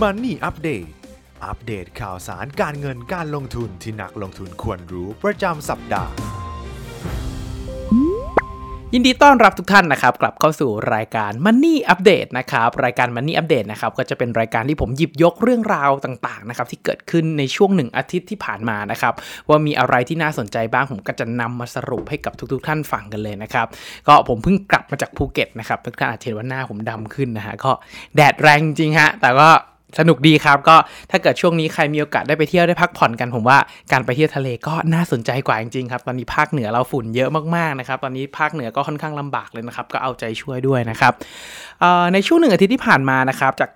Money Update อัปเดตข่าวสารการเงินการลงทุนที่นักลงทุนควรรู้ประจำสัปดาห์ ยินดีต้อนรับทุกท่านนะครับกลับเข้าสู่รายการ Money Update นะครับรายการ Money Update นะครับก็จะเป็นรายการที่ผมหยิบยกเรื่องราวต่างๆนะครับที่เกิดขึ้นในช่วงหนึ่งอาทิตย์ที่ผ่านมานะครับว่ามีอะไรที่น่าสนใจบ้างผมก็จะนำมาสรุปให้กับทุก ๆ ท่านฟังกันเลยนะครับก็ผมเพิ่งกลับมาจากภูเก็ตนะครับทุกท่านอาจจะเห็นว่าหน้าผมดำขึ้นนะฮะก็แดดแรงจริงฮะแต่ก็ สนุกดีครับก็ถ้าเกิดช่วงนี้ใครมีโอกาสได้ไปเที่ยวได้พักผ่อนกันผมว่าการไปเที่ยวทะเลก็น่าสนใจกว่าจริงๆครับ ตอนนี้ภาคเหนือเราฝุ่นเยอะมากๆนะครับ ตอนนี้ภาคเหนือก็ค่อนข้างลำบากเลยนะครับ ก็เอาใจช่วยด้วยนะครับในช่วงหนึ่งอาทิตย์ที่ผ่านมานะครับจาก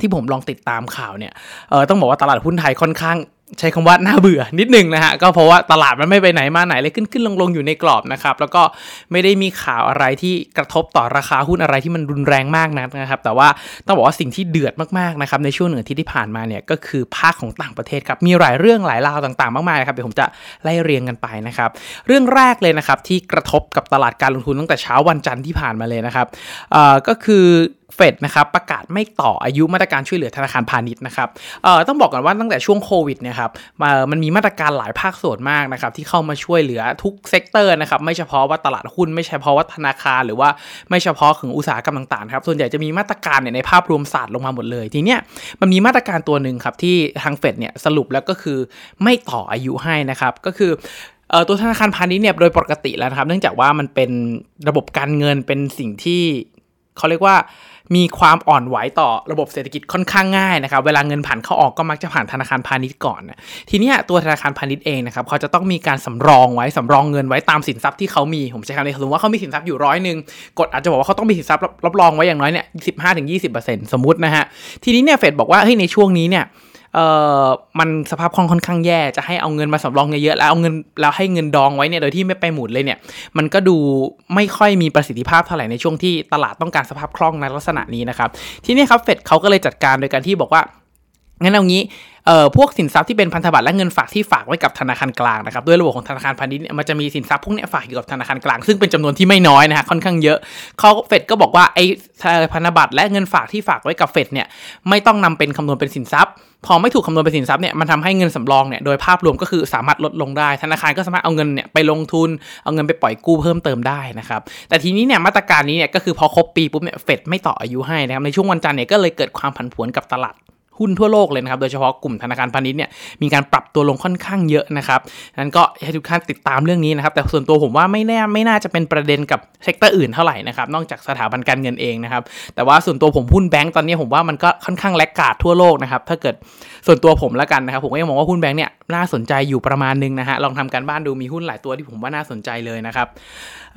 ที่ผมลองติดตามข่าวเนี่ย เออต้องบอกว่าตลาดหุ้นไทยค่อนข้าง ใช้คำว่าน่าเบื่อนิดหนึ่งนะฮะก็เพราะว่าตลาดมันไม่ไปไหนมาไหนเลยขึ้นขึ้นลงลงอยู่ในกรอบนะครับแล้วก็ไม่ได้มีข่าวอะไรที่กระทบต่อราคาหุ้นอะไรที่มันรุนแรงมากนักนะครับ แต่ว่าต้องบอกว่าสิ่งที่เดือดมากๆนะครับในช่วงหนึ่งที่ที่ผ่านมาเนี่ยก็คือภาคของต่างประเทศครับมีหลายเรื่องหลายราวต่างๆ มากมายครับเดี๋ยวผมจะไล่เรียงกันไปนะครับเรื่องแรกเลยนะครับที่กระทบกับตลาดการลงทุนตั้งแต่เช้าวันจันทร์ที่ผ่านมาเลยนะครับก็คือ เฟดนะครับประกาศไม่ต่ออายุมาตรการช่วยเหลือธนาคารพาณิชย์นะครับเอ่อต้องบอกก่อนว่าตั้งแต่ช่วงโควิดเนี่ยครับมันมีมาตรการหลายภาคส่วนมากนะครับที่เข้ามาช่วยเหลือทุก sector นะครับไม่เฉพาะว่าตลาดหุ้นไม่เฉพาะว่าธนาคาร หรือว่าไม่เฉพาะของอุตสาหกรรมต่างๆครับส่วนใหญ่จะมีมาตรการเนี่ยในภาพรวมศาสตร์ลงมาหมดเลยทีเนี้ยมันมีมาตรการตัวหนึ่งครับที่ทางเฟดเนี่ยสรุปแล้วก็คือไม่ต่ออายุให้นะครับก็คือตัวธนาคารพาณิชย์เนี่ยโดยปกติแล้วนะครับ เนื่องจากว่ามันเป็นระบบการเงินเป็นสิ่งที่เขาเรียกว่า มีความอ่อนไหวต่อระบบเศรษฐกิจค่อนข้างง่ายนะครับ เวลาเงินผ่านเข้าออกก็มักจะผ่านธนาคารพาณิชย์ก่อนนะทีนี้ตัวธนาคารพาณิชย์เองนะครับเขาจะต้องมีการสำรองไว้สำรองเงินไว้ตามสินทรัพย์ที่เขามีผมใช้คำนี้สมมติว่าเขามีสินทรัพย์อยู่ร้อยหนึ่งกฎอาจจะบอกว่าเขาต้องมีสินทรัพย์รับรองไว้อย่างน้อยเนี่ยสิบห้าถึงยี่สิบเปอร์เซ็นต์สมมตินะฮะทีนี้เนี่ยเฟดบอกว่าเฮ้ยในช่วงนี้เนี่ย เอ่อมันสภาพคล่องค่อนข้างแย่จะให้เอาเงินมาสำรองเยอะๆแล้วเอาเงินแล้วให้เงินดองไว้เนี่ยโดยที่ไม่ไปหมุนเลยเนี่ย มันก็ดูไม่ค่อยมีประสิทธิภาพเท่าไหร่ในช่วงที่ตลาดต้องการสภาพคล่องในลักษณะนี้นะครับ ที่นี่ครับเฟดเขาก็เลยจัดการโดยการที่บอกว่า งั้นเอางี้เอ่อพวกสินทรัพย์ที่เป็นพันธบัตรและเงินฝากที่ฝากไว้กับธนาคารกลางนะครับด้วยระบบของธนาคารพาณิชย์มันจะมีสินทรัพย์พวกนี้ฝากอยู่กับธนาคารกลาง ซึ่งเป็นจำนวนที่ไม่น้อยนะฮะค่อนข้างเยอะเขาเฟดก็บอกว่าไอ้พันธบัตรและเงินฝากที่ฝากไว้กับเฟดเนี่ยไม่ต้องนำเป็นคำนวณเป็นสินทรัพย์ พอไม่ถูกคำนวณเป็นสินทรัพย์เนี่ยมันทำให้เงินสำรองเนี่ยโดยภาพรวมก็คือสามารถลดลงได้ ธนาคารก็สามารถเอาเงินเนี่ยไปลงทุนเอาเงินไปปล่อยกู้เพิ่มเติมได้นะครับแต่ทีนี้เนี่ยมาตรการนี้เนี่ยก็คือพอครบปีปุ๊บเนี่ยเฟดไม่ต่ออายุให้นะครับในช่วงวันจันทร์เนี่ยก็เลยเกิดความผันผวนกับตลาด หุ้นทั่วโลกเลยนะครับ โดยเฉพาะกลุ่มธนาคารพาณิชย์เนี่ยมีการปรับตัวลงค่อนข้างเยอะนะครับนั้นก็ให้ทุกท่านติดตามเรื่องนี้นะครับ แต่ส่วนตัวผมว่าไม่แน่ไม่น่าจะเป็นประเด็นกับ sector อื่นเท่าไหร่นะครับ นอกจากสถาบันการเงินเองนะครับ แต่ว่าส่วนตัวผมหุ้นแบงก์ตอนนี้ผมว่ามันก็ค่อนข้างแลกกาดทั่วโลกนะครับ ถ้าเกิดส่วนตัวผมแล้วกันนะครับ ผมก็ยังมองว่าหุ้นแบงก์เนี่ยน่าสนใจอยู่ประมาณนึงนะฮะ ลองทำการบ้านดูมีหุ้นหลายตัวที่ผมว่าน่าสนใจเลยนะครับ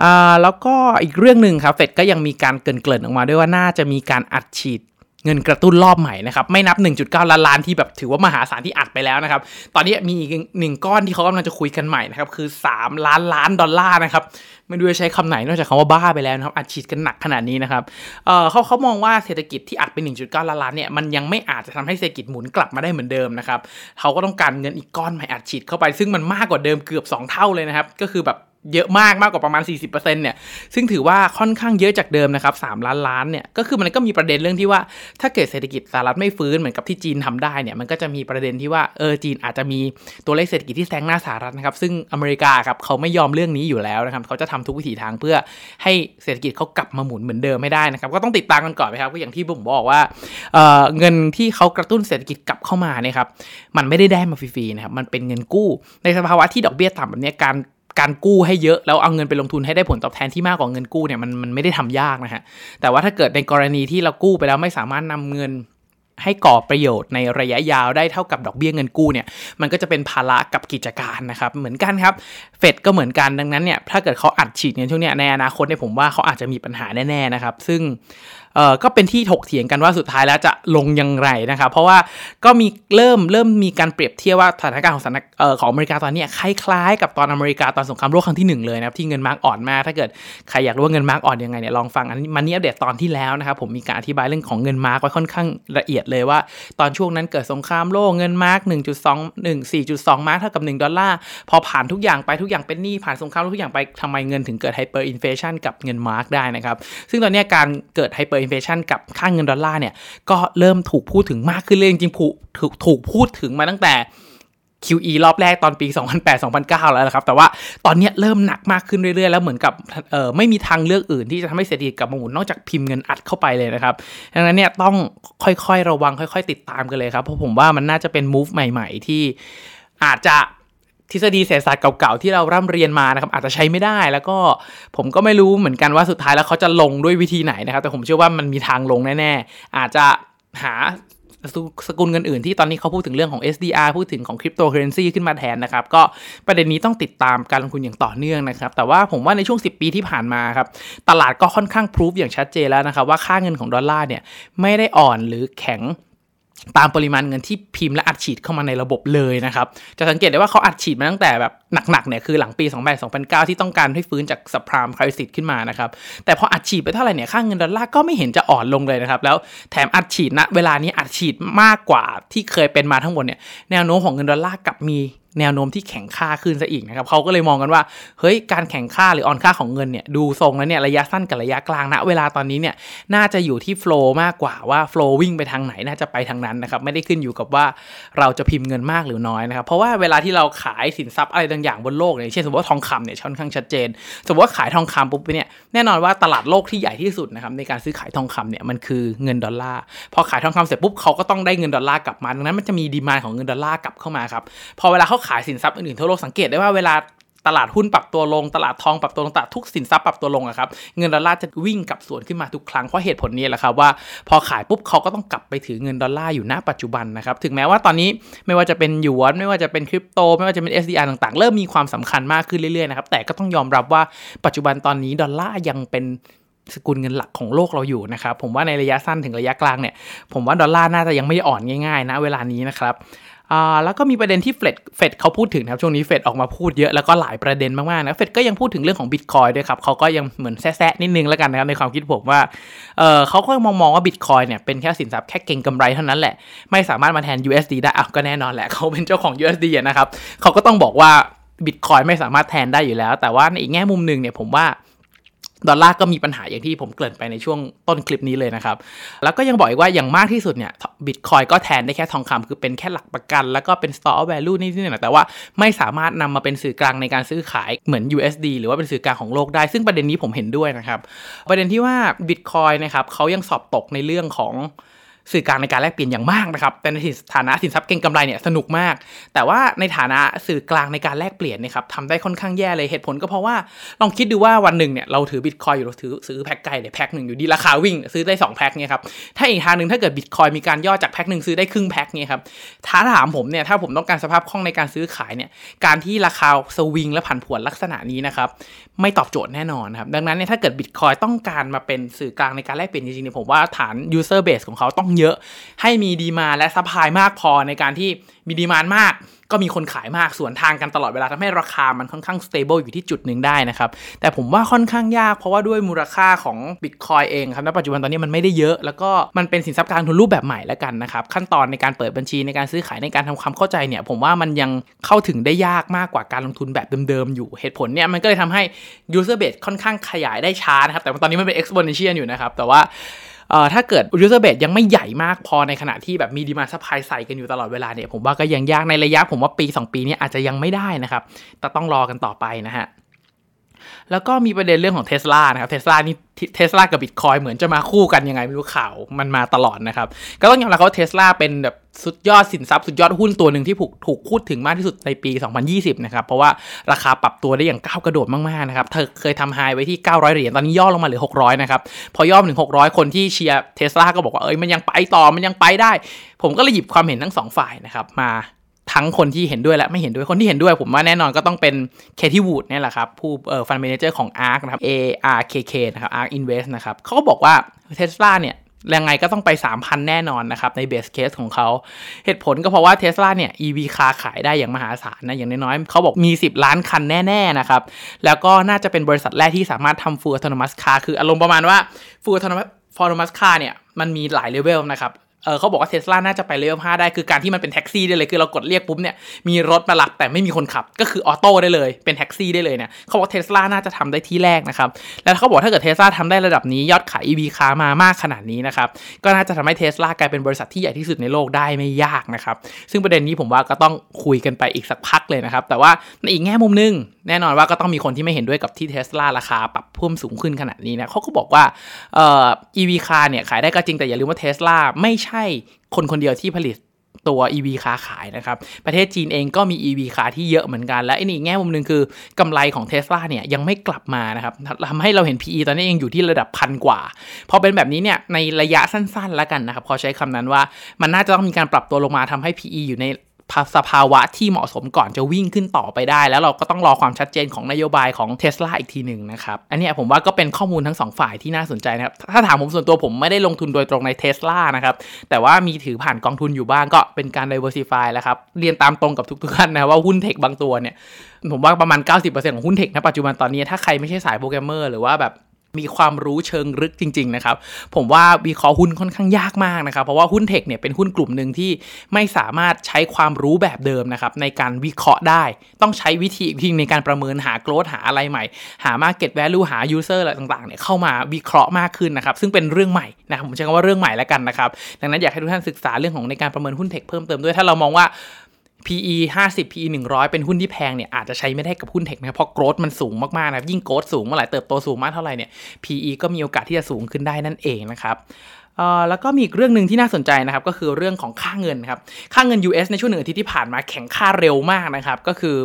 อ่าแล้วก็อีกเรื่องหนึ่งครับ เฟดก็ยังมีการเกินๆออกมาด้วยว่าน่าจะมีการอัดฉีด เงินกระตุ้นรอบใหม่นะครับ ไม่นับ 1.9 ล้านล้านที่แบบถือว่ามหาศาลที่อัดไปแล้วนะครับ ตอนนี้มีอีกหนึ่งก้อนที่เขากำลังจะคุยกันใหม่นะครับ คือ 3 ล้านล้านดอลลาร์นะครับ ไม่รู้จะใช้คำไหนนอกจากคำว่าบ้าไปแล้วนะครับ อัดฉีดกันหนักขนาดนี้นะครับเเขาเขามองว่าเศรษฐกิจที่อัดไป 1.9 ล้านล้านเนี่ย มันยังไม่อาจจะทำให้เศรษฐกิจหมุนกลับมาได้เหมือนเดิมนะครับ เขาก็ต้องการเงินอีกก้อนใหม่อัดฉีดเข้าไป ซึ่งมันมากกว่าเดิมเกือบ 2 เท่าเลยนะครับ ก็คือแบบ เยอะมากมากกว่าประมาณ 40%เนี่ย ซึ่งถือว่าค่อนข้างเยอะจากเดิมนะครับ 3 ล้านล้านเนี่ย ก็คือมันก็มีประเด็นเรื่องที่ว่า ถ้าเกิดเศรษฐกิจสหรัฐไม่ฟื้นเหมือนกับที่จีนทำได้เนี่ย มันก็จะมีประเด็นที่ว่า เออ จีนอาจจะมีตัวเลขเศรษฐกิจที่แซงหน้าสหรัฐนะครับ ซึ่งอเมริกาครับเขาไม่ยอมเรื่องนี้อยู่แล้วนะครับ เขาจะทำทุกวิถีทางเพื่อให้เศรษฐกิจเขากลับมาหมุนเหมือนเดิมไม่ได้นะครับ ก็ต้องติดตามกันก่อนนะครับ ก็อย่างที่ผมบอกว่าเเงินที่เขากระตุ้นเศรษฐกิจกลับเข้ามาเนี่ยครับ มันไม่ได้ได้มาฟรีๆนะครับ มันเป็นเงินกู้ ในสภาวะที่ดอกเบี้ยต่ำแบบนี้การ การกู้ให้เยอะแล้วเอาเงินไปลงทุนให้ได้ผลตอบแทนที่มากกว่าเงินกู้เนี่ยมันมันไม่ได้ทำยากนะฮะแต่ว่าถ้าเกิดในกรณีที่เรากู้ไปแล้วไม่สามารถนำเงินให้ก่อประโยชน์ในระยะยาวได้เท่ากับดอกเบี้ยเงินกู้เนี่ยมันก็จะเป็นภาระกับกิจการนะครับเหมือนกันครับเฟดก็เหมือนกันดังนั้นเนี่ยถ้าเกิดเขาอัดฉีดเงินช่วงนี้ในอนาคตเนี่ยผมว่าเขาอาจจะมีปัญหาแน่ๆนะครับซึ่ง เอ่อก็เป็นที่ถกเถียงกันว่าสุดท้ายแล้วจะลงยังไงนะครับเพราะว่าก็มีเริ่มเริ่มมีการเปรียบเทียบว่าสถานการณ์ของสถานเอ่อของอเมริกาตอนนี้คล้ายๆ กับตอนอเมริกาตอนสงครามโลกครั้งที่1เลยนะครับที่เงินมาร์กอ่อนมากถ้าเกิดใครอยากรู้ว่าเงินมาร์กอ่อนยังไงเนี่ยลองฟังอันนี้ Money Update ตอนที่แล้วนะครับผมมีการอธิบายเรื่องของเงินมาร์กไว้ค่อนข้างละเอียดเลยว่า ตอนช่วงนั้นเกิดสงครามโลกเงินมาร์ก1.2 1 4.2 มาร์กเท่ากับ 1 ดอลลาร์พอผ่านทุกอย่างไปทุกอย่างเป็นหนี้ผ่านสงครามทุกอย่างไปทำไมเงินถึงเกิด hyperinflation กับเงินมาร์กได้นะครับซึ่งตอนนี้การเกิด hyperinflation กับค่าเงินดอลลาร์เนี่ยก็เริ่มถูกพูดถึงมากขึ้นเลยจริงๆถูกถูกพูดถึงมาตั้งแต่ QE รอบแรกตอนปี 2008-2009 แล้วนะครับ แต่ว่าตอนนี้เริ่มหนักมากขึ้นเรื่อยๆ แล้วเหมือนกับเออไม่มีทางเลือกอื่นที่จะทำให้เศรษฐกิจกลับมาหมุนนอกจากพิมพ์เงินอัดเข้าไปเลยนะครับ ดังนั้นเนี่ยต้องค่อยๆ ระวังค่อย ๆ ติดตามกันเลยครับ เพราะผมว่ามันน่าจะเป็น move ใหม่ ๆ ที่อาจจะ ทฤษฎีเศรษฐศาสตร์เก่าๆที่เราร่ำเรียนมานะครับอาจจะใช้ไม่ได้ แล้วก็ผมก็ไม่รู้เหมือนกันว่าสุดท้ายแล้วเขาจะลงด้วยวิธีไหนนะครับ แต่ผมเชื่อว่ามันมีทางลงแน่ๆ อาจจะหาสกุลเงินอื่นที่ตอนนี้เขาพูดถึงเรื่องของ SDR พูดถึงของคริปโตเคอเรนซีขึ้นมาแทนนะครับ ก็ประเด็นนี้ต้องติดตามการลงทุนอย่างต่อเนื่องนะครับ แต่ว่าผมว่าในช่วง 10 ปีที่ผ่านมาครับ ตลาดก็ค่อนข้างพิสูจน์อย่างชัดเจนแล้วนะครับ ว่าค่าเงินของดอลลาร์เนี่ยไม่ได้อ่อนหรือแข็ง ตามปริมาณเงินที่พิมพ์และอัดฉีดเข้ามาในระบบเลยนะครับ จะสังเกตได้ว่าเขาอัดฉีดมาตั้งแต่แบบหนักๆเนี่ยคือหลังปี 2008-2009 ที่ต้องการให้ฟื้นจาก subprime crisis ขึ้นมานะครับ แต่พออัดฉีดไปเท่าไหร่เนี่ยค่าเงินดอลลาร์ก็ไม่เห็นจะอ่อนลงเลยนะครับ แล้วแถมอัดฉีดณเวลานี้อัดฉีดมากกว่าที่เคยเป็นมาทั้งหมดเนี่ยแนวโน้มของเงินดอลลาร์กลับมีแนวโน้มที่แข็งค่าขึ้นซะอีกนะครับเขาก็เลยมองกันว่าเฮ้ยการแข็งค่าหรืออ่อนค่าของเงินเนี่ยดูทรงแล้วเนี่ยระยะสั้นกับระยะกลางณเวลาตอนนี้เนี่ยน่าจะอยู่ที่โฟล์มากกว่าว่าโฟล์วิ่งไปทางไหนน่าจะไปทางนั้นนะครับไม่ได้ขึ้นอยู่กับว่าเราจะพิมพ์เงินมากหรือน้อยนะครับเพราะว่าเวลาที่เราขายสินทรัพย์อะไรบางอย่างบนโลกเนี่ยเช่นสมมติว่าทองคำเนี่ยค่อนข้างชัดเจน สมมติว่าขายทองคำปุ๊บเนี่ยแน่นอนว่าตลาดโลกที่ใหญ่ที่สุดนะครับในการซื้อขายทองคำเนี่ยมันคือเงินดอลลาร์พอขายทองคำเสร็จปุ๊บเขาก็ต้องได้เงินดอลลาร์กลับมาดังนั้นมันจะมีดีมานของเงินดอลลาร์กลับเข้ามาครับพอเวลาเขาขายสินทรัพย์อื่นๆทั่วโลกสังเกตได้ว่าเวลาตลาดหุ้นปรับตัวลง ตลาดทองปรับตัวลงตลาดทุกสินทรัพย์ปรับตัวลงอะครับเงินดอลลาร์จะวิ่งกลับสวนขึ้นมาทุกครั้งเพราะเหตุผลนี้แหละครับว่าพอขายปุ๊บเขาก็ต้องกลับไปถือเงินดอลลาร์อยู่ณปัจจุบันนะครับถึงแม้ว่าตอนนี้ไม่ว่าจะเป็นหยวนไม่ว่าจะเป็นคริปโต ไม่ว่าจะเป็น SDR ต่างๆ เริ่มมีความสำคัญมากขึ้นเรื่อยๆนะครับแต่ก็ต้องยอมรับว่าปัจจุบันตอนนี้ดอลลาร์ยังเป็นสกุลเงินหลักของโลกเราอยู่นะครับผมว่าในระยะสั้นถึงระยะกลางเนี่ยผมว่าดอลลาร์น่าจะยังไม่อ่อนง่ายๆนะเวลานี้นะครับ อ่าแล้วก็มีประเด็นที่เฟดเฟดเขาพูดถึงนะครับช่วงนี้เฟดออกมาพูดเยอะแล้วก็หลายประเด็นมากๆนะเฟดก็ยังพูดถึงเรื่องของบิตคอยด้วยครับเขาก็ยังเหมือนแซะนิดนึงแล้วกันนะครับในความคิดผมว่าเออเขาก็มองมองว่าบิตคอยเนี่ยเป็นแค่สินทรัพย์แค่เก่งกำไรเท่านั้นแหละ ไม่สามารถมาแทน USD ได้อะก็แน่นอนแหละเขาเป็นเจ้าของ USD นะครับเขาก็ต้องบอกว่าบิตคอยไม่สามารถแทนได้อยู่แล้ว แต่ว่าในอีกแง่มุมหนึ่งเนี่ยผมว่า ดอลลาร์ก็มีปัญหาอย่างที่ผมเกริ่นไปในช่วงต้นคลิปนี้เลยนะครับ แล้วก็ยังบอกอีกว่าอย่างมากที่สุดเนี่ยบิตคอยก็แทนได้แค่ทองคำคือเป็นแค่หลักประกัน แล้วก็เป็น store of value นี่นี่นะแต่ว่าไม่สามารถนำมาเป็นสื่อกลางในการซื้อขายเหมือน USD หรือว่าเป็นสื่อกลางของโลกได้ ซึ่งประเด็นนี้ผมเห็นด้วยนะครับ ประเด็นที่ว่าบิตคอยนะครับเขายังสอบตกในเรื่องของ สื่อกลางในการแลกเปลี่ยนอย่างมากนะครับ แต่ในฐานะสินทรัพย์เก่งกำไรเนี่ยสนุกมาก แต่ว่าในฐานะสื่อกลางในการแลกเปลี่ยนนะครับทำได้ค่อนข้างแย่เลยเหตุผลก็เพราะว่าลองคิดดูว่าวันหนึ่งเนี่ยเราถือบิตคอยน์อยู่เราถือซื้อแพ็คไก่เนี่ยแพ็คหนึ่งอยู่ดีราคาวิ่งซื้อได้2แพ็คเนี่ยครับถ้าอีกทางหนึ่งถ้าเกิดบิตคอยน์มีการย่อจากแพ็คหนึ่งซื้อได้ครึ่งแพ็คเนี่ยครับถ้าถามผมเนี่ยถ้าผมต้องการสภาพคล่องในการซื้อขายเนี่ยการที่ราคาสวิงและผันผวนลักษณะนี้นะครับไม่ตอบโจทย์แน่นอนครับดังนั้นเนี่ยถ้าเกิดบิตคอยน์ต้องการมาเป็นสื่อกลางในการแลกเปลี่ยนจริงๆเนี่ยผมว่าฐาน user base ของเขาต้องเยอะ ให้มี demand และ supply มากพอในการที่มี demand มาก ก็มีคนขายมากสวนทางกันตลอดเวลาทำให้ราคามันค่อนข้าง stable อยู่ที่จุดหนึ่งได้นะครับ แต่ผมว่าค่อนข้างยากเพราะว่าด้วยมูลค่าของบิตคอยน์เองครับณปัจจุบันตอนนี้มันไม่ได้เยอะ แล้วก็มันเป็นสินทรัพย์การลงทุนรูปแบบใหม่แล้วกันนะครับ ขั้นตอนในการเปิดบัญชีในการซื้อขายในการทำความเข้าใจเนี่ย ผมว่ามันยังเข้าถึงได้ยากมากกว่าการลงทุนแบบเดิมๆอยู่เหตุผลเนี่ยมันก็เลยทำให้ user base ค่อนข้างขยายได้ช้านะครับแต่ตอนนี้มันเป็น exponential อยู่นะครับแต่ว่า ถ้าเกิด user base ยังไม่ใหญ่มากพอในขณะที่แบบมี demand supply ใส่กันอยู่ตลอดเวลาเนี่ยผมว่าก็ยังยากในระยะผมว่าปี 2 ปีนี้อาจจะยังไม่ได้นะครับแต่ต้องรอกันต่อไปนะฮะ แล้วก็มีประเด็นเรื่องของเทสลานะครับเทสลานี่เทสลากับบิตคอยน์เหมือนจะมาคู่กันยังไงไม่รู้ข่าวมันมาตลอดนะครับ ก็ต้องยอมรับว่าเทสลาเป็นแบบสุดยอดสินทรัพย์สุดยอดหุ้นตัวหนึ่งที่ถูกถูกพูดถึงมากที่สุดในปี 2020 นะครับ เพราะว่าราคาปรับตัวได้อย่างก้าวกระโดดมากๆนะครับ เธอเคยทำ high ไว้ที่ 900 เหรียญตอนนี้ย่อลงมาเหลือ 600 นะครับ พอย่อถึง 600 คนที่เชียร์เทสลาก็บอกว่าเอ้ยมันยังไปต่อมันยังไปได้ ผมก็เลยหยิบความเห็นทั้งสองฝ่ายนะครับมา ทั้งคนที่เห็นด้วยและไม่เห็นด้วยคนที่เห็นด้วย ผมว่าแน่นอนก็ต้องเป็น Cathie Wood นี่แหละครับผู้เอ่อ fund manager ของ ARK นะครับ A R K K นะครับ ARK Invest นะครับเขาก็บอกว่าเทสลาเนี่ยยังไงก็ต้องไป 3,000 แน่นอนนะครับ ใน base case ของเขา เหตุผลก็เพราะว่าเทสลาเนี่ย EV คาขายได้อย่างมหาศาลนะ อย่างน้อยๆเขาบอกมี 10 ล้านคันแน่ ๆ นะครับ แล้วก็น่าจะเป็นบริษัทแรกที่สามารถทำ full autonomous car คืออารมณ์ประมาณว่า full autonomous autonomous car เนี่ย มันมีหลายเลเวลนะครับ เออเขาบอกว่าเทสลาน่าจะไปเลเวล5ได้คือการที่มันเป็นแท็กซี่ได้เลยคือเรากดเรียกปุ๊บเนี่ยมีรถมารับแต่ไม่มีคนขับ ก็คือออโต้ได้เลยเป็นแท็กซี่ได้เลยเนี่ยเขาบอกเทสลาน่าจะทำได้ที่แรกนะครับแล้วเขาบอกถ้าเกิดเทสลาทำได้ระดับนี้ยอดขาย EV คามามากขนาดนี้นะครับก็น่าจะทำให้เทสลากลายเป็นบริษัทที่ใหญ่ที่สุดในโลกได้ไม่ยากนะครับซึ่งประเด็นนี้ผมว่าก็ต้องคุยกันไปอีกสักพักเลยนะครับแต่ว่าในอีกแง่มุมนึงแน่นอนว่าก็ต้องมีคนที่ไม่เห็นด้วยกับที่เทสลาราคาปรับเพิ่มสูงขึ้นขนาดนี้นะเขาก็บอกว่าเอ่อ EV คาเนี่ยขายได้ก็จริงแต่อย่าลืมว่าเทสลาไม่ใช่คนคนเดียวที่ผลิตตัว EV ค้าขายนะครับ ประเทศจีนเองก็มี EV ค้าที่เยอะเหมือนกัน และอีกแง่มุมหนึ่งคือกำไรของเท s l a เนี่ยยังไม่กลับมานะครับทำให้เราเห็น PE ตอนนี้เองอยู่ที่ระดับพันกว่า พอเป็นแบบนี้เนี่ยในระยะสั้นๆแล้วกันนะครับ พอใช้คำนั้นว่ามันน่าจะต้องมีการปรับตัวลงมาทำให้ PE อยู่ใน สภาวะที่เหมาะสมก่อนจะวิ่งขึ้นต่อไปได้ แล้วเราก็ต้องรอความชัดเจนของนโยบายของเท s l a อีกทีหนึ่งนะครับ อันนี้ผมว่าก็เป็นข้อมูลทั้ง 2 ฝ่ายที่น่าสนใจนะครับ ถ้าถามผมส่วนตัวผมไม่ได้ลงทุนโดยตรงในเท s l a นะครับ แต่ว่ามีถือผ่านกองทุนอยู่บ้างก็เป็นการ diversify แล้วครับ เรียนตามตรงกับทุกๆท่านนะว่าหุ้น tech บางตัวเนี่ยผมว่าประมาณ 90%ของหุ้น tech ณปัจจุบันตอนนี้ถ้าใครไม่ใช่สายโปรแกรมเมอร์หรือว่าแบบ มีความรู้เชิงลึกจริง ๆ นะครับ ผมว่าวิเคราะห์หุ้นค่อนข้างยากมากนะครับ เพราะว่าหุ้น tech เนี่ยเป็นหุ้นกลุ่มหนึ่งที่ไม่สามารถใช้ความรู้แบบเดิมนะครับในการวิเคราะห์ได้ ต้องใช้วิธีอีกในการประเมินหา growth หาอะไรใหม่ หา Market Value หา User อะไรต่างๆเนี่ยเข้ามาวิเคราะห์มากขึ้นนะครับ ซึ่งเป็นเรื่องใหม่นะครับผมใช้คำว่าเรื่องใหม่แล้วกันนะครับ ดังนั้นอยากให้ทุกท่านศึกษาเรื่องของในการประเมินหุ้นเทคเพิ่มเติมด้วยถ้าเรามองว่า PE 50 PE 100 เป็นหุ้นที่แพงเนี่ยอาจจะใช้ไม่ได้กับหุ้นเทคนะเพราะโกรดมันสูงมากๆนะยิ่งโกรดสูงเมื่อไหร่เติบโตสูงมากเท่าไหร่เนี่ย PE ก็มีโอกาสที่จะสูงขึ้นได้นั่นเองนะครับแล้วก็มีอีกเรื่องหนึ่งที่น่าสนใจนะครับก็คือเรื่องของค่าเงินครับค่าเงิน US ในช่วงหนึ่งอาทิตย์ที่ผ่านมาแข็งค่าเร็วมากนะครับก็คือ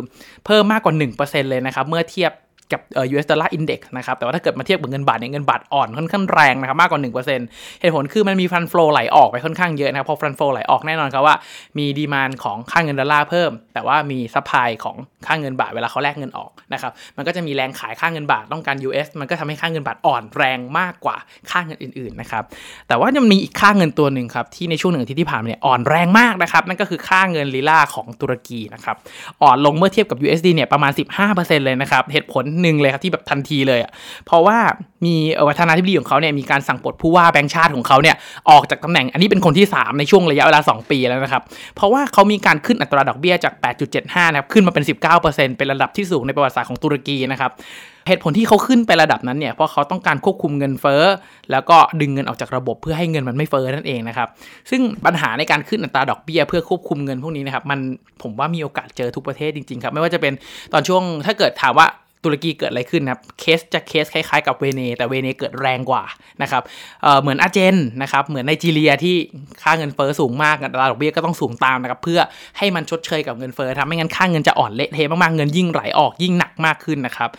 เพิ่มมากกว่า 1%เลยนะครับเมื่อเทียบ กับเอ่อ US dollar index นะครับ แต่ว่าถ้าเกิดมาเทียบกับเงินบาทเนี่ย เงินบาทอ่อนค่อนข้างแรงนะครับ มากกว่า 1%เหตุผลคือมันมีฟันฟลูไหลออกไปค่อนข้างเยอะนะครับ พอฟันฟลูไหลออกแน่นอนครับว่า มี demand ของค่าเงินดอลลาร์เพิ่ม แต่ว่ามี supply ของค่าเงินบาทเวลาเขาแลกเงินออกนะครับ มันก็จะมีแรงขายค่าเงินบาทต้องการ US มันก็ทำให้ค่าเงินบาทอ่อนแรงมากกว่าค่าเงินอื่นๆนะครับ แต่ว่าจะมีอีกค่าเงินตัวหนึ่งครับที่ในช่วงหนึ่งที่ที่ผ่านมาเนี่ยอ่อนแรงมากนะครับนั่นก็คือค่าเงินลีราของตุรกีนะครับอ่อนลงเมื่อเทียบกับ USD เนี่ยประมาณ 15%เลยนะครับเหตุผลหนึ่งเลยครับที่แบบทันทีเลยอะเพราะว่าประธานาธิบดีของเขาเนี่ยมีการสั่งปลดผู้ว่าแบงค์ชาติของเขาเนี่ยออกจากตำแหน่งอันนี้เป็นคนที่ 3 ในช่วงระยะเวลา 2 ปีแล้วนะครับ เพราะว่าเขามีการขึ้นอัตราดอกเบี้ยจาก 8.75 นะครับขึ้นมาเป็น 19%เป็นระดับที่สูงในประวัติศาสตร์ของตุรกีนะครับเหตุผลที่เขาขึ้นไประดับนั้นเนี่ยเพราะเขาต้องการควบคุมเงินเฟ้อ แล้วก็ดึงเงินออกจากระบบเพื่อให้เงินมันไม่เฟ้อนั่นเองนะครับ ซึ่งปัญหาในการขึ้นอัตราดอกเบี้ยเพื่อควบคุมเงินพวกนี้นะครับมันผมว่ามีโอกาสเจอทุกประเทศจริงๆครับไม่ว่าจะเป็นตอนช่วงถ้าเกิดถามว่า ตุรกีเกิดอะไรขึ้นนะครับเคสจะเคสคล้ายๆกับเวเน แต่เวเนเกิดแรงกว่านะครับเเหมือนอาเจนนะครับเหมือนไนจีเรียที่ค่าเงินเฟอ้อสูงมากตราดอกเบี้ยก็ต้องสูงตามนะครับเพื่อให้มันชดเชยกับเงินเฟอ้อทำไม่งั้นค่าเงินจะอ่อนเละเทะมากๆเงินยิ่งไหลออกยิ่งหนักมากขึ้นนะครับ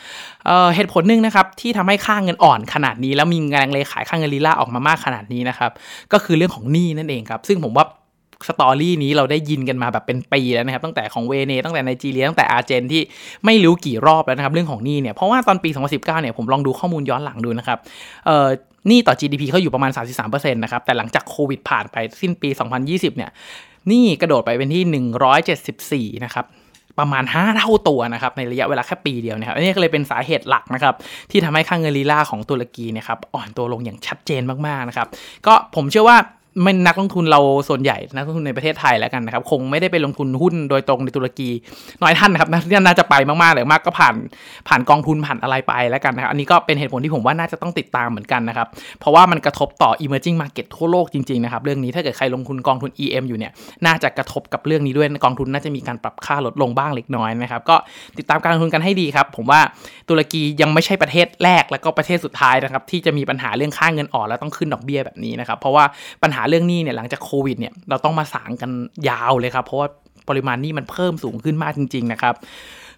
เเหตุผลหนึ่งนะครับที่ทำให้ค่าเงินอ่อนขนาดนี้ แล้วมีแรงเลยขายค่าเงินลีลาออกมามากขนาดนี้นะครับก็คือเรื่องของหนี้นั่นเองครับซึ่งผมว่า สตอรี่นี้เราได้ยินกันมาแบบเป็นปีแล้วนะครับ ตั้งแต่ของเวเนตั้งแต่ไนจีเรียตั้งแต่อาร์เจนที่ไม่รู้กี่รอบแล้วนะครับ เรื่องของหนี้เนี่ยเพราะว่าตอนปี 2019 เนี่ยผมลองดูข้อมูลย้อนหลังดูนะครับเอ่อหนี้ต่อ GDP เขาอยู่ประมาณ 33%นะครับ แต่หลังจากโควิดผ่านไปสิ้นปี 2020 เนี่ยหนี้กระโดดไปเป็นที่ 174 นะครับประมาณ 5 เท่าตัวนะครับในระยะเวลาแค่ปีเดียวนะครับอันนี้ก็เลยเป็นสาเหตุหลักนะครับที่ทำให้ค่างเงินลีลาของตุรกีนะครับอ่อนตัวลงอย่างชัดเจนมากๆนะครับก็ผมเชื่อว่า ไม่นักลงทุนเราส่วนใหญ่นักลงทุนในประเทศไทยแล้วกันนะครับ คงไม่ได้ไปลงทุนหุ้นโดยตรงในตุรกี น้อยท่านนะครับนี่น่าจะไปมากๆเลยมากก็ผ่านผ่านกองทุนผ่านอะไรไปแล้วกันนะครับอันนี้ก็เป็นเหตุผลที่ผมว่าน่าจะต้องติดตามเหมือนกันนะครับ เพราะว่ามันกระทบต่อ emerging market ทั่วโลกจริงๆนะครับเรื่องนี้ถ้าเกิดใครลงทุนกองทุน EM อยู่เนี่ยน่าจะกระทบกับเรื่องนี้ด้วยกองทุนน่าจะมีการปรับค่าลดลงบ้างเล็กน้อยนะครับก็ติดตามการลงทุนกันให้ดีครับ ผมว่าตุรกียังไม่ใช่ประเทศแรกแล้วก็ประเทศสุดท้ายนะครับที่จะมีปัญหาเรื่องค่าเงินอ่อนแล้วต้องขึ้นดอกเบี้ยแบบนี้นะครับเพราะว่าปัญหาเรื่องนี้เนี่ยหลังจากโควิดเนี่ยเราต้องมาสางกันยาวเลยครับ เพราะว่าปริมาณนี้มันเพิ่มสูงขึ้นมากจริง ๆ นะครับ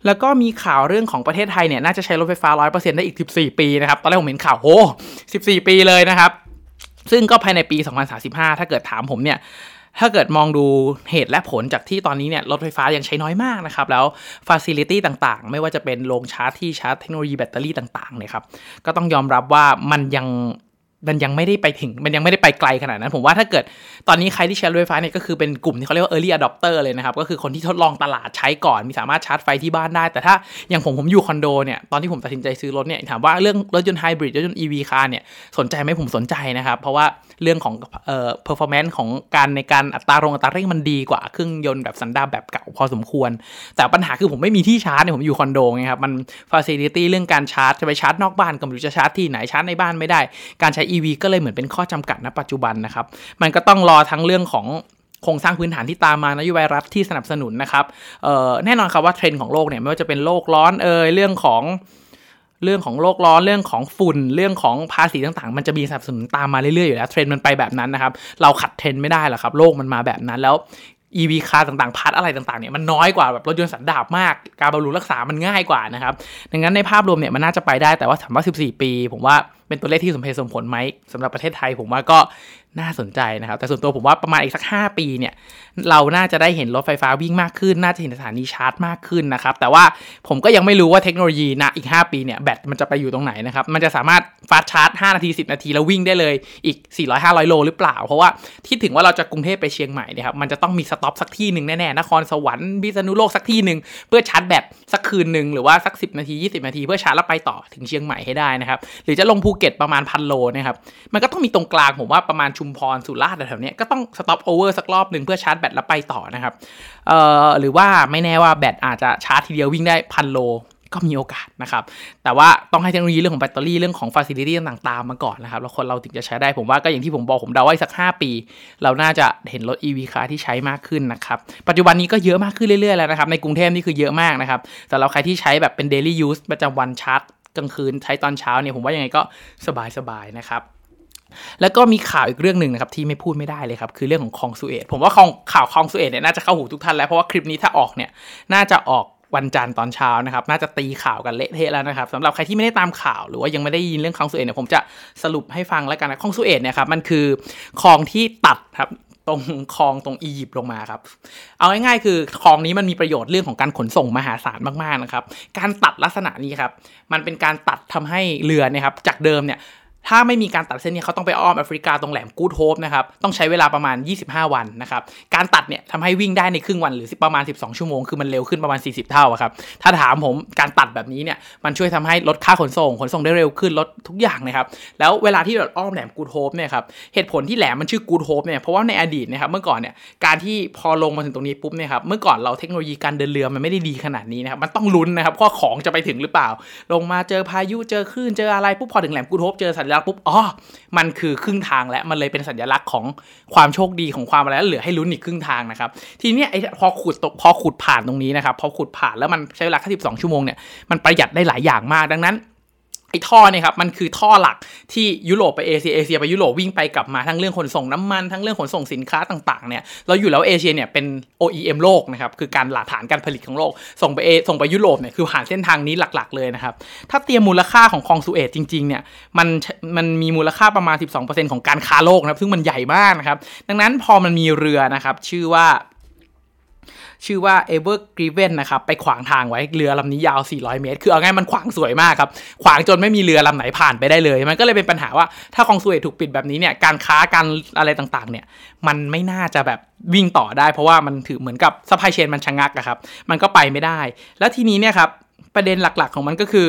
แล้วก็มีข่าวเรื่องของประเทศไทยเนี่ยน่าจะใช้รถไฟฟ้า 100%ได้อีก 14 ปีนะครับ ตอนแรกผมเห็นข่าวโห14 ปีเลยนะครับ ซึ่งก็ภายในปี 2035 ถ้าเกิดถามผมเนี่ย ถ้าเกิดมองดูเหตุและผลจากที่ตอนนี้เนี่ยรถไฟฟ้ายังใช้น้อยมากนะครับ แล้ว facility ต่างๆ ไม่ว่าจะเป็นโรงชาร์จที่ชาร์จเทคโนโลยีแบตเตอรี่ต่างๆเนี่ยครับ ก็ต้องยอมรับว่ามันยัง มันยังไม่ได้ไปถึง มันยังไม่ได้ไปไกลขนาดนั้น ผมว่าถ้าเกิดตอนนี้ใครที่ใช้รถไฟฟ้าเนี่ยก็คือเป็นกลุ่มที่เขาเรียกว่า early adopter เลยนะครับ ก็คือคนที่ทดลองตลาดใช้ก่อน มีสามารถชาร์จไฟที่บ้านได้ แต่ถ้าอย่างผมผมอยู่คอนโดเนี่ย ตอนที่ผมตัดสินใจซื้อรถเนี่ย ถามว่าเรื่องรถยนต์ไฮบริดรถยนต์ EV car เนี่ย สนใจไหมผมสนใจนะครับ เพราะว่าเรื่องของเอ่อ performance ของการในการอัตราลงอัตราเร่งมันดีกว่าเครื่องยนต์แบบสันดาปแบบเก่าพอสมควร แต่ปัญหาคือผมไม่มีที่ชาร์จเนี่ยผมอยู่คอนโดไงครับ มัน facility เรื่องการชาร์จ จะไปชาร์จนอกบ้านก็ไม่รู้จะชาร์จที่ไหนชาร์จในบ้านไม่ได้ การใช้ EV ก็เลยเหมือนเป็นข้อจำกัดณปัจจุบันนะครับ มันก็ต้องรอทั้งเรื่องของโครงสร้างพื้นฐานที่ตามมานโยบายรัฐที่สนับสนุนนะครับแน่นอนครับว่าเทรนด์ของโลกเนี่ยไม่ว่าจะเป็นโลกร้อนเอ่ยเรื่องของเรื่องของโลกร้อนเรื่องของฝุ่น เรื่องของภาษีต่างๆ มันจะมีสนับสนุนตามมาเรื่อยๆอยู่แล้วเทรนด์มันไปแบบนั้นนะครับ เราขัดเทรนด์ไม่ได้หรอกครับ โลกมันมาแบบนั้นแล้ว EV คาร์ต่างๆพาร์ทอะไรต่างๆเนี่ยมันน้อยกว่าแบบรถยนต์สันดาปมาก การบำรุงรักษามันง่ายกว่านะครับดังนั้นในภาพรวมเนี่ยมันน่าจะไปได้แต่ว่าถามว่า14 ปี ผมว่า เป็นตัวเลขที่สมเหตุสมผลไหมสำหรับประเทศไทยผมว่าก็น่าสนใจนะครับ แต่ส่วนตัวผมว่าประมาณอีกสัก 5 ปีเนี่ย เราน่าจะได้เห็นรถไฟฟ้าวิ่งมากขึ้น น่าจะเห็นสถานีชาร์จมากขึ้นนะครับ แต่ว่าผมก็ยังไม่รู้ว่าเทคโนโลยีนะอีก 5 ปีเนี่ยแบตมันจะไปอยู่ตรงไหนนะครับ มันจะสามารถฟาสชาร์จ 5 นาที 10 นาทีแล้ววิ่งได้เลยอีก 400-500 โลหรือเปล่า เพราะว่าที่ถึงว่าเราจะกรุงเทพไปเชียงใหม่เนี่ยครับมันจะต้องมีสต็อปสักที่หนึ่งแน่ๆนครสวรรค์พิษณุโลกสักที่หนึ่งเพื่อชาร์จแบตสักคืนหนึ่งหรือว่าสัก 10 นาที 20 นาที เพื่อชาร์จแล้วไปต่อถึงเชียงใหม่ให้ได้นะครับ หรือจะลงภูเก็ตประมาณพันโลนะครับ มันก็ต้องมีตรงกลางผมว่าประมาณชุมพรสุราษฎร์แถวนี้ก็ต้อง stopover สักรอบหนึ่งเพื่อชาร์จแบตแล้วไปต่อนะครับเอ่อหรือว่าไม่แน่ว่าแบตอาจจะชาร์จทีเดียววิ่งได้พันโล ก็มีโอกาสนะครับ แต่ว่าต้องให้เทคโนโลยีเรื่องของแบตเตอรี่เรื่องของฟ a ซิลิตี้ต่างๆตามมาก่อนนะครับ แล้วคนเราถึงจะใช้ได้ผมว่าก็อย่างที่ผมบอกผมเดาไว้สัก 5 ปี เราน่าจะเห็นรถ EV คาร์ที่ใช้มากขึ้นนะครับ ปัจจุบันนี้ก็เยอะมากขึ้นเรื่อยๆแล้วนะครับ ในกรุงเทพนี่คือเยอะมากนะครับแต่เราใครที่ใช้แบบเป็น daily use ประจำวันชาร์จกลางคืนใช้ตอนเช้าเนี่ยผมว่ายังไงก็สบายๆนะครับแล้วก็มีข่าวอีกเรื่องหนึ่งนะครับที่ไม่พูดไม่ได้เลยครับคือเรื่องของคลองสุเอตผมว่าข่าวคลองสุเอตเนี่ยน่าจะเข้าหูทุกท่านแล้วเพราะว่าคลิปนี้ถ้าออกเนี่ยน่าจะออก วันจันทร์ตอนเช้านะครับ น่าจะตีข่าวกันเละเทะแล้วนะครับสำหรับใครที่ไม่ได้ตามข่าวหรือว่ายังไม่ได้ยินเรื่องคลองสุเอตเนี่ยผมจะสรุปให้ฟังแล้วกันนะคลองสุเอตเนี่ยครับมันคือคลองที่ตัดครับตรงคลองตรงอียิปต์ลงมาครับ เอาง่ายๆคือคลองนี้มันมีประโยชน์เรื่องของการขนส่งมหาศาลมากๆนะครับ การตัดลักษณะนี้ครับ มันเป็นการตัดทำให้เรือเนี่ยครับจากเดิมเนี่ย ถ้าไม่มีการตัดเส้นนี้เขาต้องไปอ้อมแอฟริกาตรงแหลมกูดโฮปนะครับ ต้องใช้เวลาประมาณ 25 วันนะครับ การตัดเนี่ยทำให้วิ่งได้ในครึ่งวันหรือประมาณ 12 ชั่วโมง คือมันเร็วขึ้นประมาณ 40 เท่าครับ ถ้าถามผมการตัดแบบนี้เนี่ยมันช่วยทำให้ลดค่าขนส่ง ขนส่งได้เร็วขึ้นลดทุกอย่างนะครับ แล้วเวลาที่เราอ้อมแหลมกูดโฮปเนี่ยครับ เหตุผลที่แหลมมันชื่อกูดโฮปเนี่ย เพราะว่าในอดีตนะครับเมื่อก่อนเนี่ย การที่พอลงมาถึงตรงนี้ปุ๊บเนี่ยครับ เมื่อก่อนเราเทคโนโลยีการเดินเรือมันไม่ได้ดีขนาดนี้นะครับ มันต้องลุ้นนะครับว่าของจะไปถึงหรือเปล่า ลงมาเจอพายุเจอคลื่นเจออะไรปุ๊บพอถึงแหลมกูดโฮปเจอสัญลกษณ์ปุ๊บอ๋อมันคือครึ่งทางแล้วมันเลยเป็นสัญลักษณ์ของความโชคดีของความอะไรแล้วเหลือให้ลุ้นอีกครึ่งทางนะครับ ทีนี้ไอ้พอขุดตกพอขุดผ่านตรงนี้นะครับพอขุดผ่านแล้วมันใช้เวลาแค่สิบสองชั่วโมงเนี่ยมันประหยัดได้หลายอย่างมากดังนั้น ไอ้ท่อเนี่ยครับมันคือท่อหลักที่ยุโรปไปเอเชียเอเชียไปยุโรปวิ่งไปกลับมาทั้งเรื่องขนส่งน้ำมันทั้งเรื่องขนส่งสินค้าต่างๆเนี่ยเราอยู่แล้วเอเชียเนี่ยเป็น OEM โลกนะครับคือการหลักฐานการผลิตของโลก ส่งไปเอส่งไปยุโรปเนี่ยคือผ่านเส้นทางนี้หลักๆเลยนะครับถ้าเตรียมมูลค่าของคลองสุเอตจริงๆเนี่ยมันมันมีมูลค่าประมาณ 12%ของการค้าโลกนะครับซึ่งมันใหญ่มากนะครับดังนั้นพอมันมีเรือนะครับชื่อว่า ชื่อว่า Ever Given นะครับ ไปขวางทางไว้เรือลำนี้ยาว 400 เมตร คือเอาง่ายมันขวางสวยมากครับ ขวางจนไม่มีเรือลำไหนผ่านไปได้เลย มันก็เลยเป็นปัญหาว่าถ้าคลองสุเอซถูกปิดแบบนี้เนี่ยการค้าการอะไรต่างๆ เนี่ยมันไม่น่าจะแบบวิ่งต่อได้ เพราะว่ามันถือเหมือนกับ supply chain มันชะงักอะครับมันก็ไปไม่ได้ แล้วทีนี้เนี่ยครับ ประเด็นหลักๆ ของมันก็คือ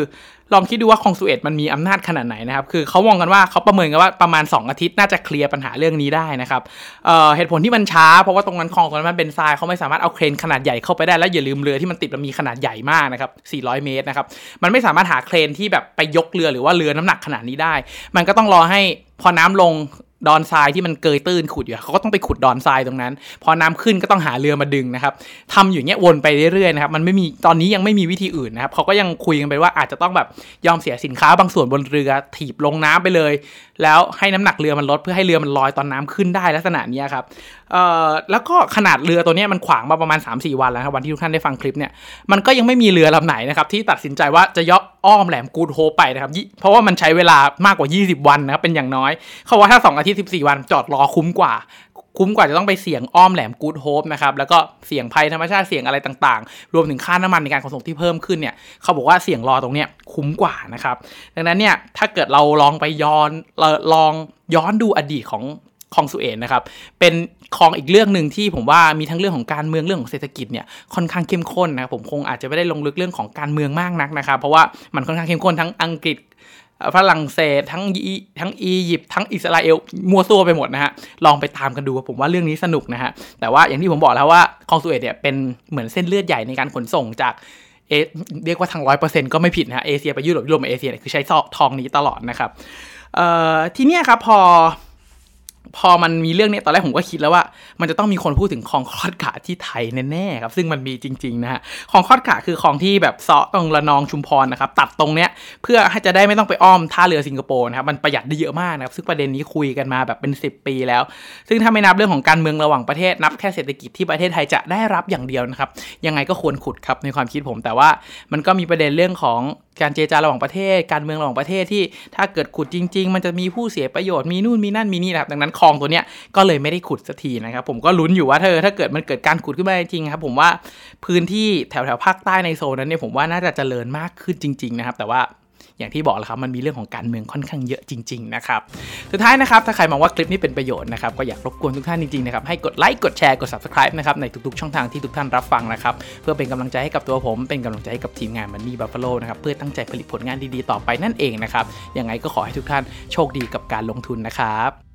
ลองคิดดูว่าคลองสุเอซมันมีอำนาจขนาดไหนนะครับ คือเขามองกันว่าเขาประเมินกันว่าประมาณ 2 อาทิตย์น่าจะเคลียร์ปัญหาเรื่องนี้ได้นะครับเเหตุผลที่มันช้า เพราะว่าตรงนั้นคลองตรงนั้นมันเป็นทรายเขาไม่สามารถเอาเครนขนาดใหญ่เข้าไปได้แล้วอย่าลืมเรือที่มันติดมันมีขนาดใหญ่มากนะครับ 400 เมตรนะครับ มันไม่สามารถหาเครนที่แบบไปยกเรือหรือว่าเรือน้ำหนักขนาดนี้ได้ มันก็ต้องรอให้พอน้ำลง ดอนทรายที่มันเกยตื้นขุดอยู่เขาก็ต้องไปขุดดอนทรายตรงนั้น พอน้ำขึ้นก็ต้องหาเรือมาดึงนะครับทำอยู่เงี้ยวนไปเรื่อยๆนะครับมันไม่มีตอนนี้ยังไม่มีวิธีอื่นนะครับเขาก็ยังคุยกันไปว่าอาจจะต้องแบบยอมเสียสินค้าบางส่วนบนเรือถีบลงน้ำไปเลย แล้วให้น้ำหนักเรือมันลดเพื่อให้เรือมันลอยตอนน้ำขึ้นได้ลักษณะนี้ครับเอ่อแล้วก็ขนาดเรือตัวนี้มันขวางมาประมาณ 3-4 วันแล้วครับวันที่ทุกท่านได้ฟังคลิปเนี่ยมันก็ยังไม่มีเรือลำไหนนะครับที่ตัดสินใจว่าจะย่ออ้อมแหลมกูดโฮไปนะครับเพราะว่ามันใช้เวลามากกว่า 20 วันนะครับเป็นอย่างน้อย เขาว่าถ้า 2 อาทิตย์ 14 วันจอดรอคุ้มกว่า คุ้มกว่าจะต้องไปเสี่ยงอ้อมแหลมกูดโฮปนะครับแล้วก็เสี่ยงภัยธรรมชาติเสี่ยงอะไรต่างๆ รวมถึงค่าน้ำมันในการขนส่งที่เพิ่มขึ้นเนี่ยเขาบอกว่าเสี่ยงรอตรงเนี้ยคุ้มกว่านะครับดังนั้นเนี่ยถ้าเกิดเราลองไปย้อนลองย้อนดูอดีตของ คลองสุเอตนะครับ เป็นคลองอีกเรื่องหนึ่งที่ผมว่ามีทั้งเรื่องของการเมืองเรื่องของเศรษฐกิจเนี่ยค่อนข้างเข้มข้นนะครับผมคงอาจจะไม่ได้ลงลึกเรื่องของการเมืองมากนักนะครับ เพราะว่ามันค่อนข้างเข้มข้นทั้งอังกฤษฝรั่งเศสทั้งทั้งอียิปต์ทั้งอิสราเอลมัวซัวไปหมดนะฮะลองไปตามกันดูผมว่าเรื่องนี้สนุกนะฮะแต่ว่าอย่างที่ผมบอกแล้วว่าคลองสุเอตเนี่ยเป็นเหมือนเส้นเลือดใหญ่ในการขนส่งจากเอเรียกว่าทางร้อยเปอร์เซ็นต์ก็ไม่ผิดนะฮะเอเชียไปยุโรปยุโรปไปเอเชียคือใช้ทองนี้ตลอดนะครับเอ่อทีเนี้ยครับพอ พอมันมีเรื่องนี้ตอนแรกผมก็คิดแล้วว่า มันจะต้องมีคนพูดถึงคลองคอดขาที่ไทยแน่ๆครับ ซึ่งมันมีจริงๆนะฮะคลองคอดขาคือคลองที่แบบเซาะตรงระนองชุมพรนะครับ ตัดตรงเนี้ยเพื่อให้จะได้ไม่ต้องไปอ้อมท่าเรือสิงคโปร์นะครับมันประหยัดได้เยอะมากนะครับซึ่งประเด็นนี้คุยกันมาแบบเป็น 10 ปีแล้ว ซึ่งถ้าไม่นับเรื่องของการเมืองระหว่างประเทศนับแค่เศรษฐกิจที่ประเทศไทยจะได้รับอย่างเดียวนะครับยังไงก็ควรขุดครับในความคิดผม แต่ว่ามันก็มีประเด็นเรื่องของการเจรจาระหว่างประเทศ การเมืองระหว่างประเทศที่ถ้าเกิดขุดจริง ๆ มันจะมีผู้เสียประโยชน์มีนู่นมีนั่นมีนี่นะครับดังนั้นคลองตัวเนี้ยก็เลยไม่ได้ขุดสักทีนะครับผมก็ลุ้นอยู่ว่าเธอถ้าเกิดมันเกิดการขุดขึ้นมาจริงครับผมว่าพื้นที่แถวแถวภาคใต้ในโซนนั้นเนี่ยผมว่าน่าจะเจริญมากขึ้นจริง ๆ นะครับ แต่ว่าอย่างที่บอกแล้วครับมันมีเรื่องของการเมืองค่อนข้างเยอะจริง ๆ นะครับ สุดท้ายนะครับ ถ้าใครมองว่าคลิปนี้เป็นประโยชน์นะครับ ก็อยากรบกวนทุกท่านจริง ๆ นะครับ ให้กดไลค์ กดแชร์ กด subscribe นะครับ ในทุก ๆ ช่องทางที่ทุกท่านรับฟังนะครับ เพื่อเป็นกำลังใจให้กับตัวผม เป็นกำลังใจให้กับทีมงานมันนี่บัฟฟาโลนะครับ เพื่อตั้งใจผลิตผลงานดี ๆ ต่อไปนั่นเองนะครับ ยังไงก็ขอให้ทุกท่านโชคดีกับการลงทุนนะครับ